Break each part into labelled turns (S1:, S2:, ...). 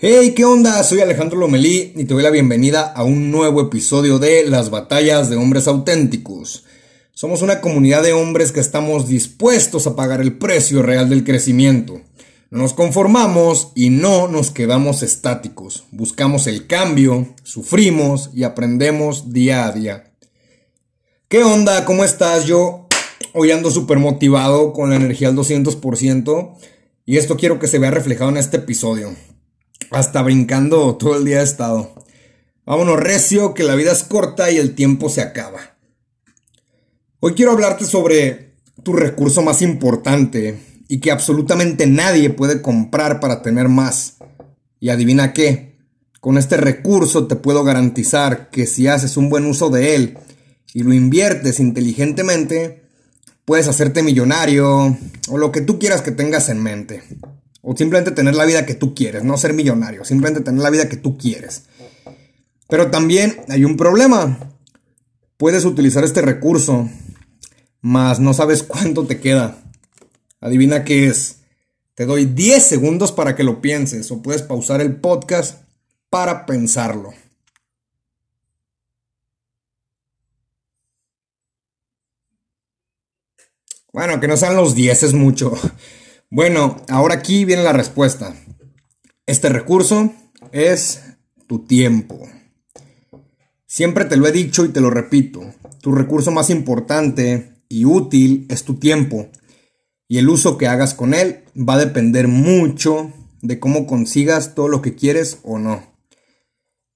S1: Hey, ¿qué onda? Soy Alejandro Lomelí y te doy la bienvenida a un nuevo episodio de Las Batallas de Hombres Auténticos. Somos una comunidad de hombres que estamos dispuestos a pagar el precio real del crecimiento. No nos conformamos y no nos quedamos estáticos. Buscamos el cambio, sufrimos y aprendemos día a día. ¿Qué onda? ¿Cómo estás? Yo hoy ando súper motivado con la energía al 200% y esto quiero que se vea reflejado en este episodio. Hasta brincando todo el día he estado. Vámonos recio, que la vida es corta y el tiempo se acaba. Hoy quiero hablarte sobre tu recurso más importante y que absolutamente nadie puede comprar para tener más. Y adivina qué, con este recurso te puedo garantizar que si haces un buen uso de él y lo inviertes inteligentemente, puedes hacerte millonario o lo que tú quieras que tengas en mente. O simplemente tener la vida que tú quieres, no ser millonario, simplemente tener la vida que tú quieres. Pero también hay un problema. Puedes utilizar este recurso, mas no sabes cuánto te queda. Adivina qué es. Te doy 10 segundos para que lo pienses o puedes pausar el podcast para pensarlo. Bueno, que no sean los 10 es mucho. Bueno, ahora aquí viene la respuesta. Este recurso es tu tiempo. Siempre te lo he dicho y te lo repito. Tu recurso más importante y útil es tu tiempo. Y el uso que hagas con él va a depender mucho de cómo consigas todo lo que quieres o no.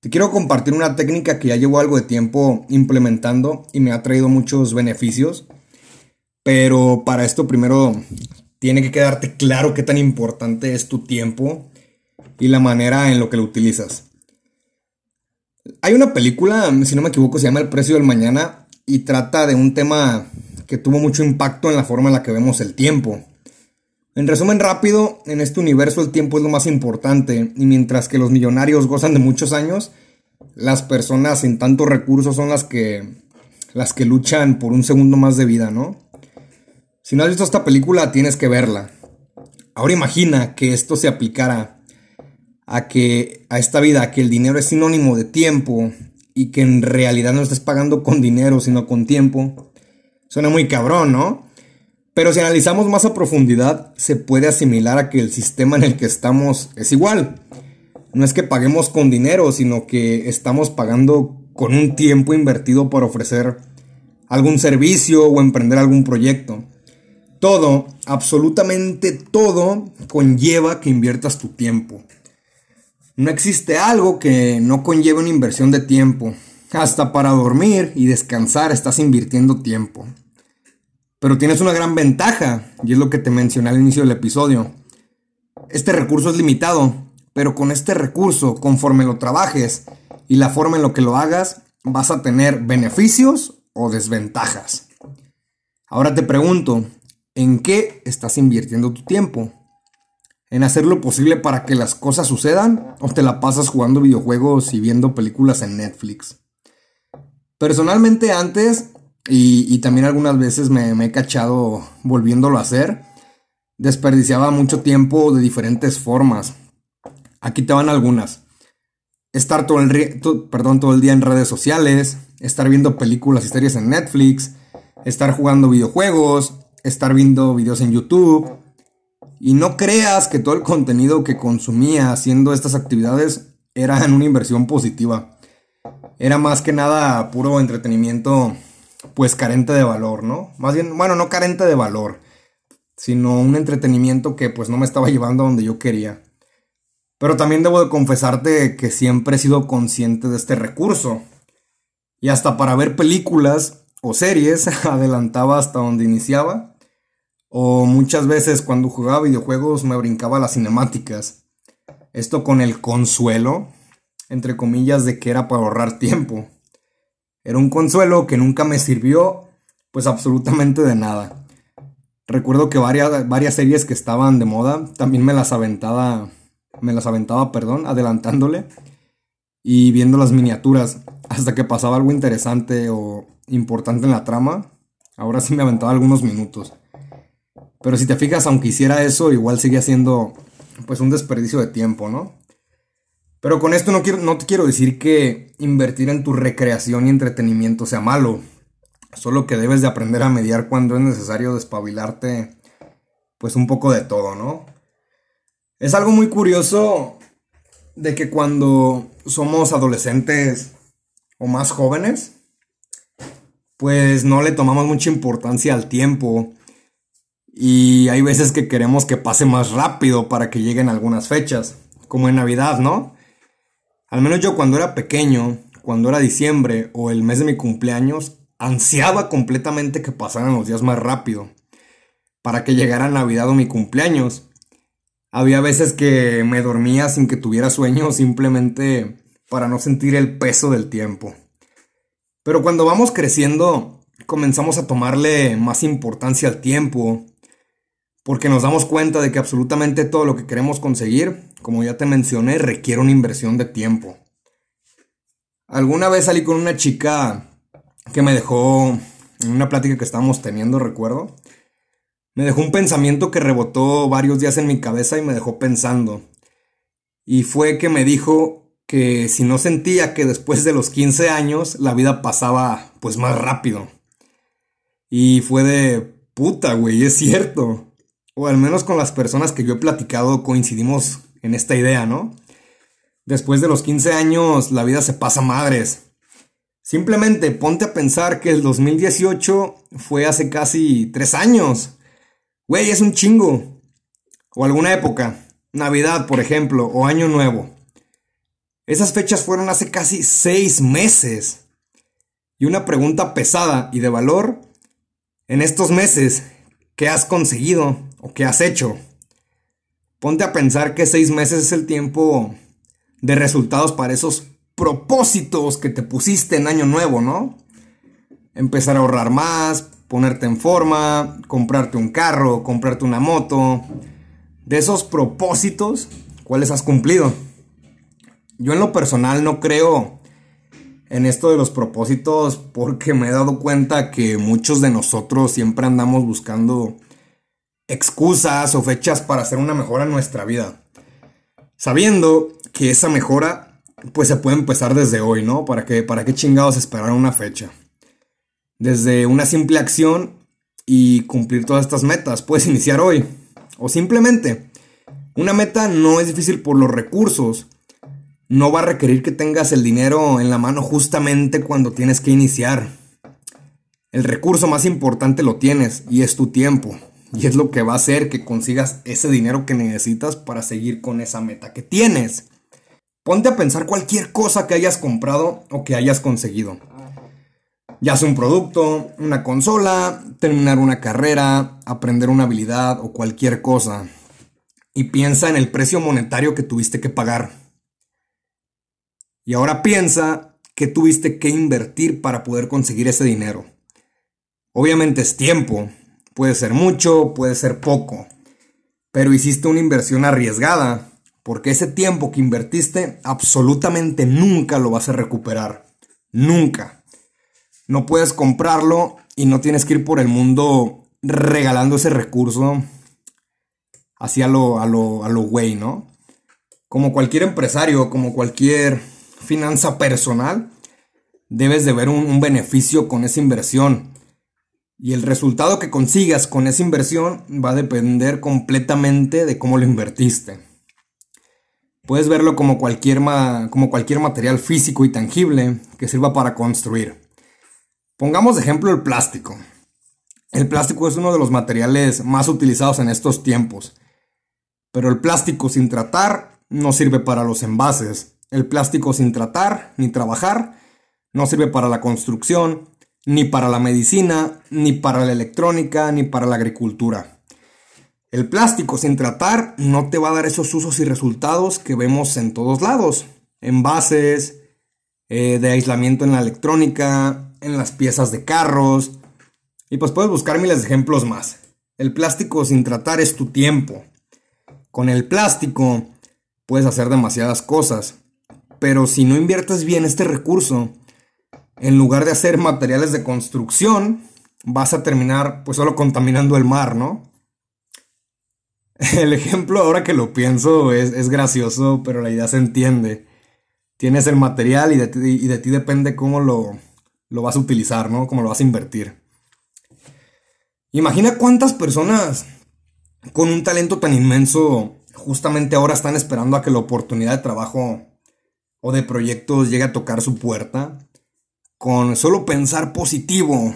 S1: Te quiero compartir una técnica que ya llevo algo de tiempo implementando y me ha traído muchos beneficios. Pero para esto primero tiene que quedarte claro qué tan importante es tu tiempo y la manera en lo que lo utilizas. Hay una película, si no me equivoco, se llama El precio del mañana y trata de un tema que tuvo mucho impacto en la forma en la que vemos el tiempo. En resumen rápido, en este universo el tiempo es lo más importante y mientras que los millonarios gozan de muchos años, las personas sin tantos recursos son las que las que luchan por un segundo más de vida, ¿no? Si no has visto esta película, tienes que verla. Ahora imagina que esto se aplicara a que a esta vida, que el dinero es sinónimo de tiempo y que en realidad no estés pagando con dinero, sino con tiempo. Suena muy cabrón, ¿no? Pero si analizamos más a profundidad, se puede asimilar a que el sistema en el que estamos es igual. No es que paguemos con dinero, sino que estamos pagando con un tiempo invertido para ofrecer algún servicio o emprender algún proyecto. Todo, absolutamente todo, conlleva que inviertas tu tiempo. No existe algo que no conlleve una inversión de tiempo. Hasta para dormir y descansar estás invirtiendo tiempo. Pero tienes una gran ventaja, y es lo que te mencioné al inicio del episodio. Este recurso es limitado, pero con este recurso, conforme lo trabajes y la forma en lo que lo hagas, vas a tener beneficios o desventajas. Ahora te pregunto, ¿En qué estás invirtiendo tu tiempo? ¿En hacer lo posible para que las cosas sucedan? ¿O te la pasas jugando videojuegos y viendo películas en Netflix? Personalmente antes, y, también algunas veces me, he cachado volviéndolo a hacer, desperdiciaba mucho tiempo de diferentes formas. Aquí te van algunas. Estar todo el, todo el día en redes sociales, estar viendo películas y series en Netflix, estar jugando videojuegos, estar viendo videos en YouTube. Y no creas que todo el contenido que consumía haciendo estas actividades era en una inversión positiva. Era más que nada puro entretenimiento, pues carente de valor, ¿no? Más bien, bueno, no carente de valor, sino un entretenimiento que pues no me estaba llevando a donde yo quería. Pero también debo de confesarte que siempre he sido consciente de este recurso. Y hasta para ver películas o series adelantaba hasta donde iniciaba o muchas veces cuando jugaba videojuegos me brincaba las cinemáticas. Esto con el consuelo, entre comillas, de que era para ahorrar tiempo. Era un consuelo que nunca me sirvió, pues absolutamente de nada. Recuerdo que varias, varias series que estaban de moda también me las aventaba, me las aventaba, perdón, adelantándole y viendo las miniaturas hasta que pasaba algo interesante o importante en la trama. Ahora sí me aventaba algunos minutos. Pero si te fijas, aunque hiciera eso, igual sigue siendo pues un desperdicio de tiempo, ¿no? Pero con esto no, quiero, no te quiero decir que invertir en tu recreación y entretenimiento sea malo. Solo que debes de aprender a mediar cuando es necesario despabilarte pues un poco de todo, ¿no? Es algo muy curioso de que cuando somos adolescentes o más jóvenes, pues no le tomamos mucha importancia al tiempo y hay veces que queremos que pase más rápido para que lleguen algunas fechas, como en Navidad, ¿no? Al menos yo cuando era pequeño, cuando era diciembre o el mes de mi cumpleaños, ansiaba completamente que pasaran los días más rápido para que llegara Navidad o mi cumpleaños. Había veces que me dormía sin que tuviera sueño simplemente para no sentir el peso del tiempo. Pero cuando vamos creciendo, comenzamos a tomarle más importancia al tiempo, porque nos damos cuenta de que absolutamente todo lo que queremos conseguir, como ya te mencioné, requiere una inversión de tiempo. Alguna vez salí con una chica que me dejó en una plática que estábamos teniendo, recuerdo, me dejó un pensamiento que rebotó varios días en mi cabeza y me dejó pensando. Y fue que me dijo que si no sentía que después de los 15 años la vida pasaba pues más rápido. Y fue de puta, güey, es cierto. O al menos con las personas que yo he platicado coincidimos en esta idea, ¿no? Después de los 15 años la vida se pasa madres. Simplemente ponte a pensar que el 2018 fue hace casi 3 años. Güey, es un chingo. O alguna época. Navidad, por ejemplo, o Año Nuevo. Esas fechas fueron hace casi seis meses. Y una pregunta pesada y de valor. En estos meses, ¿qué has conseguido o qué has hecho? Ponte a pensar que seis meses es el tiempo de resultados para esos propósitos que te pusiste en Año Nuevo, ¿no? Empezar a ahorrar más, ponerte en forma, comprarte un carro, comprarte una moto. De esos propósitos, ¿cuáles has cumplido? Yo en lo personal no creo en esto de los propósitos porque me he dado cuenta que muchos de nosotros siempre andamos buscando excusas o fechas para hacer una mejora en nuestra vida. Sabiendo que esa mejora pues se puede empezar desde hoy, ¿no? ¿Para qué, para qué chingados esperar una fecha? Desde una simple acción y cumplir todas estas metas. Puedes iniciar hoy. O simplemente, una meta no es difícil por los recursos. No va a requerir que tengas el dinero en la mano justamente cuando tienes que iniciar. El recurso más importante lo tienes y es tu tiempo. Y es lo que va a hacer que consigas ese dinero que necesitas para seguir con esa meta que tienes. Ponte a pensar cualquier cosa que hayas comprado o que hayas conseguido ya sea un producto, una consola, terminar una carrera, aprender una habilidad o cualquier cosa. Y piensa en el precio monetario que tuviste que pagar. Y ahora piensa que tuviste que invertir para poder conseguir ese dinero. Obviamente es tiempo. Puede ser mucho, puede ser poco. Pero hiciste una inversión arriesgada. Porque ese tiempo que invertiste absolutamente nunca lo vas a recuperar. Nunca no puedes comprarlo y no tienes que ir por el mundo regalando ese recurso así a lo, a lo, a lo güey, ¿no? Como cualquier empresario, como cualquier finanza personal, debes de ver un, beneficio con esa inversión. Y el resultado que consigas con esa inversión va a depender completamente de cómo lo invertiste. Puedes verlo como cualquier, como cualquier material físico y tangible que sirva para construir. Pongamos de ejemplo el plástico. El plástico es uno de los materiales más utilizados en estos tiempos. Pero el plástico sin tratar no sirve para los envases. El plástico sin tratar ni trabajar no sirve para la construcción, ni para la medicina, ni para la electrónica, ni para la agricultura. El plástico sin tratar no te va a dar esos usos y resultados que vemos en todos lados. Envases, eh, de aislamiento en la electrónica, en las piezas de carros. Y pues puedes buscar miles de ejemplos más. El plástico sin tratar es tu tiempo. Con el plástico puedes hacer demasiadas cosas. Pero si no inviertes bien este recurso, en lugar de hacer materiales de construcción, vas a terminar pues solo contaminando el mar, ¿no? El ejemplo ahora que lo pienso es, es gracioso, pero la idea se entiende. Tienes el material y de ti, depende cómo lo, lo vas a utilizar, ¿no? Cómo lo vas a invertir. Imagina cuántas personas con un talento tan inmenso justamente ahora están esperando a que la oportunidad de trabajo o de proyectos llegue a tocar su puerta con solo pensar positivo.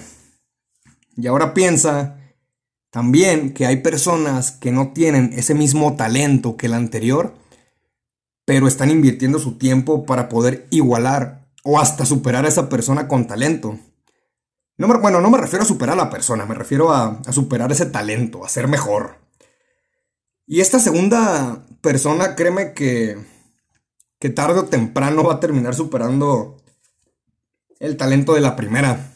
S1: Y ahora piensa también que hay personas que no tienen ese mismo talento que el anterior, pero están invirtiendo su tiempo para poder igualar o hasta superar a esa persona con talento. No bueno, no me refiero a superar a la persona, me refiero a, a superar ese talento, a ser mejor. Y esta segunda persona, créeme que, que tarde o temprano va a terminar superando el talento de la primera.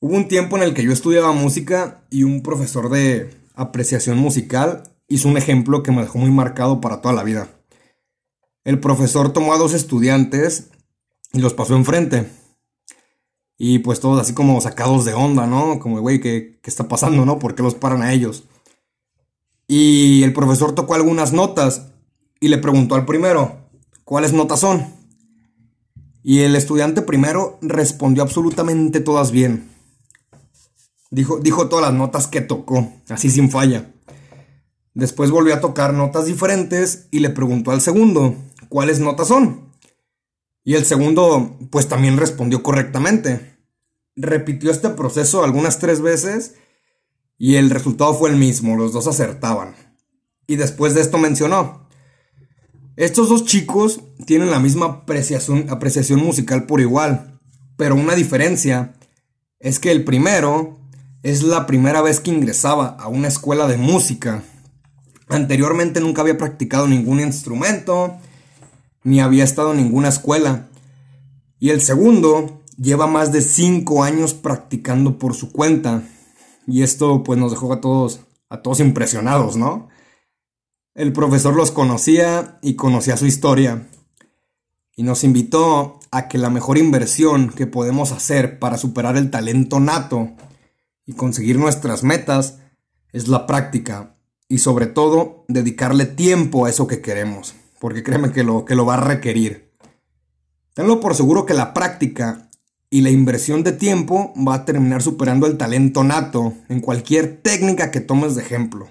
S1: Hubo un tiempo en el que yo estudiaba música y un profesor de apreciación musical hizo un ejemplo que me dejó muy marcado para toda la vida. El profesor tomó a dos estudiantes y los pasó enfrente. Y pues todos así como sacados de onda, ¿no? Como, güey, ¿qué, ¿qué está pasando, no? ¿Por qué los paran a ellos? Y el profesor tocó algunas notas y le preguntó al primero, ¿cuáles notas son? Y el estudiante primero respondió absolutamente todas bien. Dijo, dijo todas las notas que tocó, así sin falla. Después volvió a tocar notas diferentes y le preguntó al segundo, ¿cuáles notas son? Y el segundo, pues también respondió correctamente. Repitió este proceso algunas tres veces y el resultado fue el mismo, los dos acertaban. Y después de esto mencionó, estos dos chicos tienen la misma apreciación, musical por igual, pero una diferencia es que el primero es la primera vez que ingresaba a una escuela de música. Anteriormente nunca había practicado ningún instrumento, ni había estado en ninguna escuela. Y el segundo lleva más de 5 años practicando por su cuenta. Y esto pues nos dejó a todos, a todos impresionados, ¿no? El profesor los conocía y conocía su historia. Y nos invitó a que la mejor inversión que podemos hacer para superar el talento nato y conseguir nuestras metas es la práctica y sobre todo dedicarle tiempo a eso que queremos, porque créeme que lo, que lo va a requerir. Tenlo por seguro que la práctica y la inversión de tiempo va a terminar superando el talento nato en cualquier técnica que tomes de ejemplo.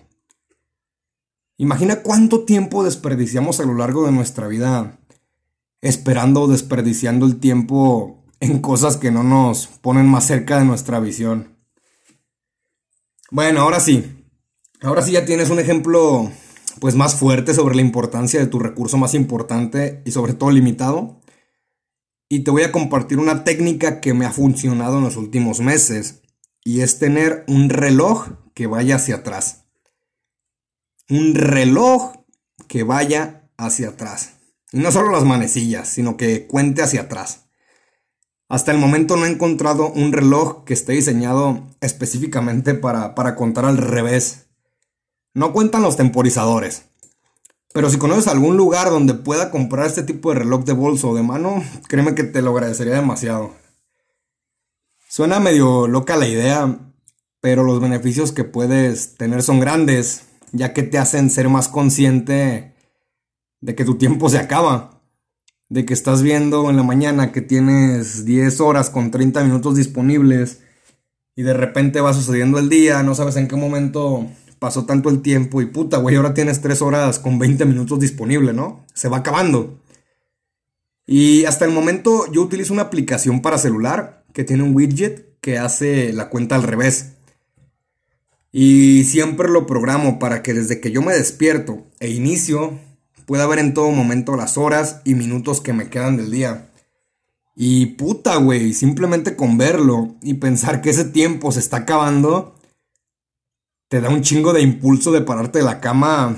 S1: Imagina cuánto tiempo desperdiciamos a lo largo de nuestra vida esperando o desperdiciando el tiempo en cosas que no nos ponen más cerca de nuestra visión. Bueno, ahora sí. Ahora sí ya tienes un ejemplo pues más fuerte sobre la importancia de tu recurso más importante y sobre todo limitado. Y te voy a compartir una técnica que me ha funcionado en los últimos meses y es tener un reloj que vaya hacia atrás. Un reloj que vaya hacia atrás. Y no solo las manecillas, sino que cuente hacia atrás. Hasta el momento no he encontrado un reloj que esté diseñado específicamente para, contar al revés. No cuentan los temporizadores. Pero si conoces algún lugar donde pueda comprar este tipo de reloj de bolso o de mano, créeme que te lo agradecería demasiado. Suena medio loca la idea, pero los beneficios que puedes tener son grandes, ya que te hacen ser más consciente de que tu tiempo se acaba de que estás viendo en la mañana que tienes 10 horas con 30 minutos disponibles y de repente va sucediendo el día, no sabes en qué momento pasó tanto el tiempo y puta, güey, ahora tienes 3 horas con 20 minutos disponible, ¿no? Se va acabando. Y hasta el momento yo utilizo una aplicación para celular que tiene un widget que hace la cuenta al revés. Y siempre lo programo para que desde que yo me despierto e inicio Puede ver en todo momento las horas y minutos que me quedan del día. Y puta, güey, simplemente con verlo y pensar que ese tiempo se está acabando, te da un chingo de impulso de pararte de la cama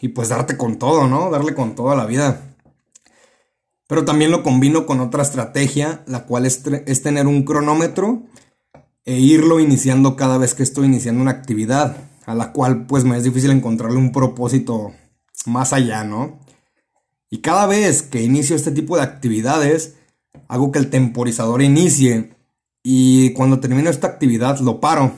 S1: y pues darte con todo, ¿no? Darle con todo a la vida. Pero también lo combino con otra estrategia, la cual es, es tener un cronómetro e irlo iniciando cada vez que estoy iniciando una actividad, a la cual pues me es difícil encontrarle un propósito más allá, ¿no? Y cada vez que inicio este tipo de actividades, hago que el temporizador inicie y cuando termino esta actividad lo paro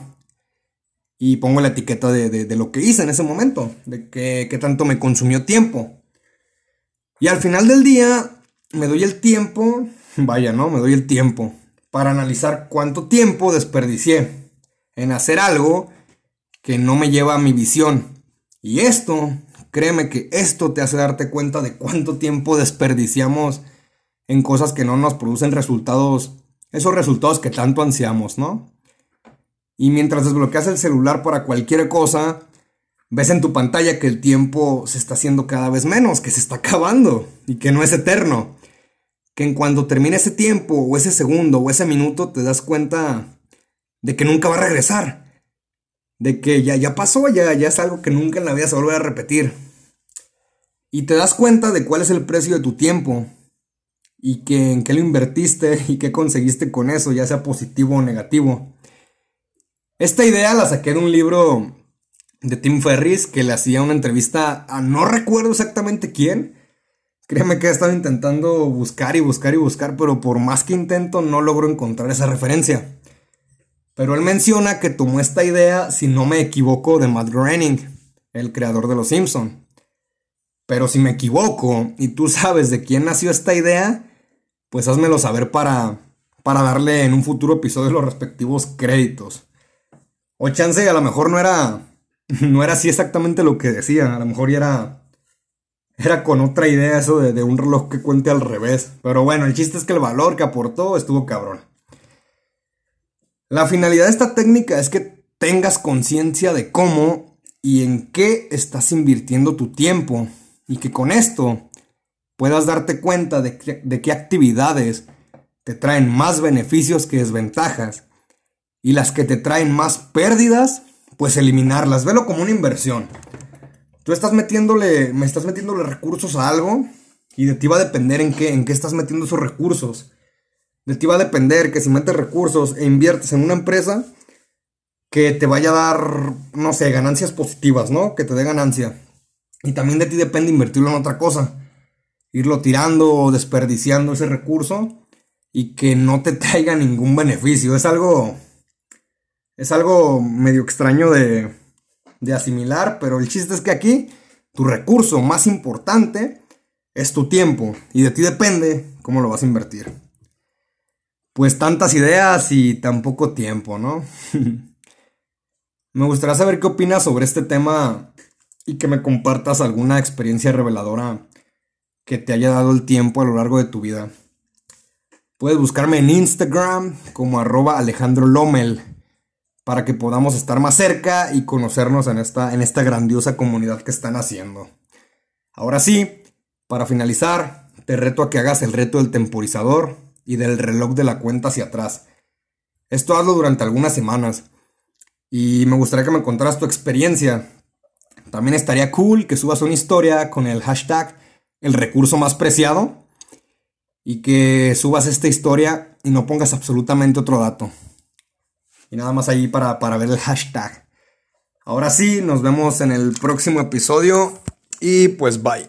S1: y pongo la etiqueta de, lo que hice en ese momento, de qué tanto me consumió tiempo. Y al final del día me doy el tiempo, vaya, ¿no? Me doy el tiempo para analizar cuánto tiempo desperdicié en hacer algo que no me lleva a mi visión. Y esto, créeme que esto te hace darte cuenta de cuánto tiempo desperdiciamos en cosas que no nos producen resultados, esos resultados que tanto ansiamos, ¿no? Y mientras desbloqueas el celular para cualquier cosa, ves en tu pantalla que el tiempo se está haciendo cada vez menos, que se está acabando y que no es eterno. Que en cuando termine ese tiempo o ese segundo o ese minuto te das cuenta de que nunca va a regresar. De que ya, ya pasó, ya, ya es algo que nunca en la vida se volver a repetir. Y te das cuenta de cuál es el precio de tu tiempo y que en qué lo invertiste y qué conseguiste con eso, ya sea positivo o negativo. Esta idea la saqué de un libro de Tim Ferris que le hacía una entrevista a no recuerdo exactamente quién. Créeme que he estado intentando buscar y buscar y buscar, pero por más que intento no logro encontrar esa referencia. Pero él menciona que tomó esta idea, si no me equivoco, de Matt Groening, el creador de Los Simpson. Pero si me equivoco y tú sabes de quién nació esta idea, pues házmelo saber para, para darle en un futuro episodio los respectivos créditos. O chance, a lo mejor no era. No era así exactamente lo que decía. A lo mejor ya era. Era con otra idea eso de, de un reloj que cuente al revés. Pero bueno, el chiste es que el valor que aportó estuvo cabrón. La finalidad de esta técnica es que tengas conciencia de cómo y en qué estás invirtiendo tu tiempo. Y que con esto puedas darte cuenta de, de qué actividades te traen más beneficios que desventajas y las que te traen más pérdidas, pues eliminarlas. Velo como una inversión. Tú estás metiéndole, me estás metiéndole recursos a algo y de ti va a depender en qué, en qué estás metiendo esos recursos. De ti va a depender que si metes recursos e inviertes en una empresa, que te vaya a dar, no sé, ganancias positivas, ¿no? Que te dé ganancia. Y también de ti depende invertirlo en otra cosa. Irlo tirando o desperdiciando ese recurso y que no te traiga ningún beneficio. Es algo es algo medio extraño de, de asimilar, pero el chiste es que aquí tu recurso más importante es tu tiempo y de ti depende cómo lo vas a invertir. Pues tantas ideas y tan poco tiempo, ¿no? me gustaría saber qué opinas sobre este tema y que me compartas alguna experiencia reveladora que te haya dado el tiempo a lo largo de tu vida. Puedes buscarme en Instagram como arroba Alejandro Lomel para que podamos estar más cerca y conocernos en esta, en esta grandiosa comunidad que están haciendo. Ahora sí, para finalizar, te reto a que hagas el reto del temporizador y del reloj de la cuenta hacia atrás. Esto hazlo durante algunas semanas y me gustaría que me contaras tu experiencia. También estaría cool que subas una historia con el hashtag el recurso más preciado y que subas esta historia y no pongas absolutamente otro dato. Y nada más ahí para, para ver el hashtag. Ahora sí, nos vemos en el próximo episodio y pues bye.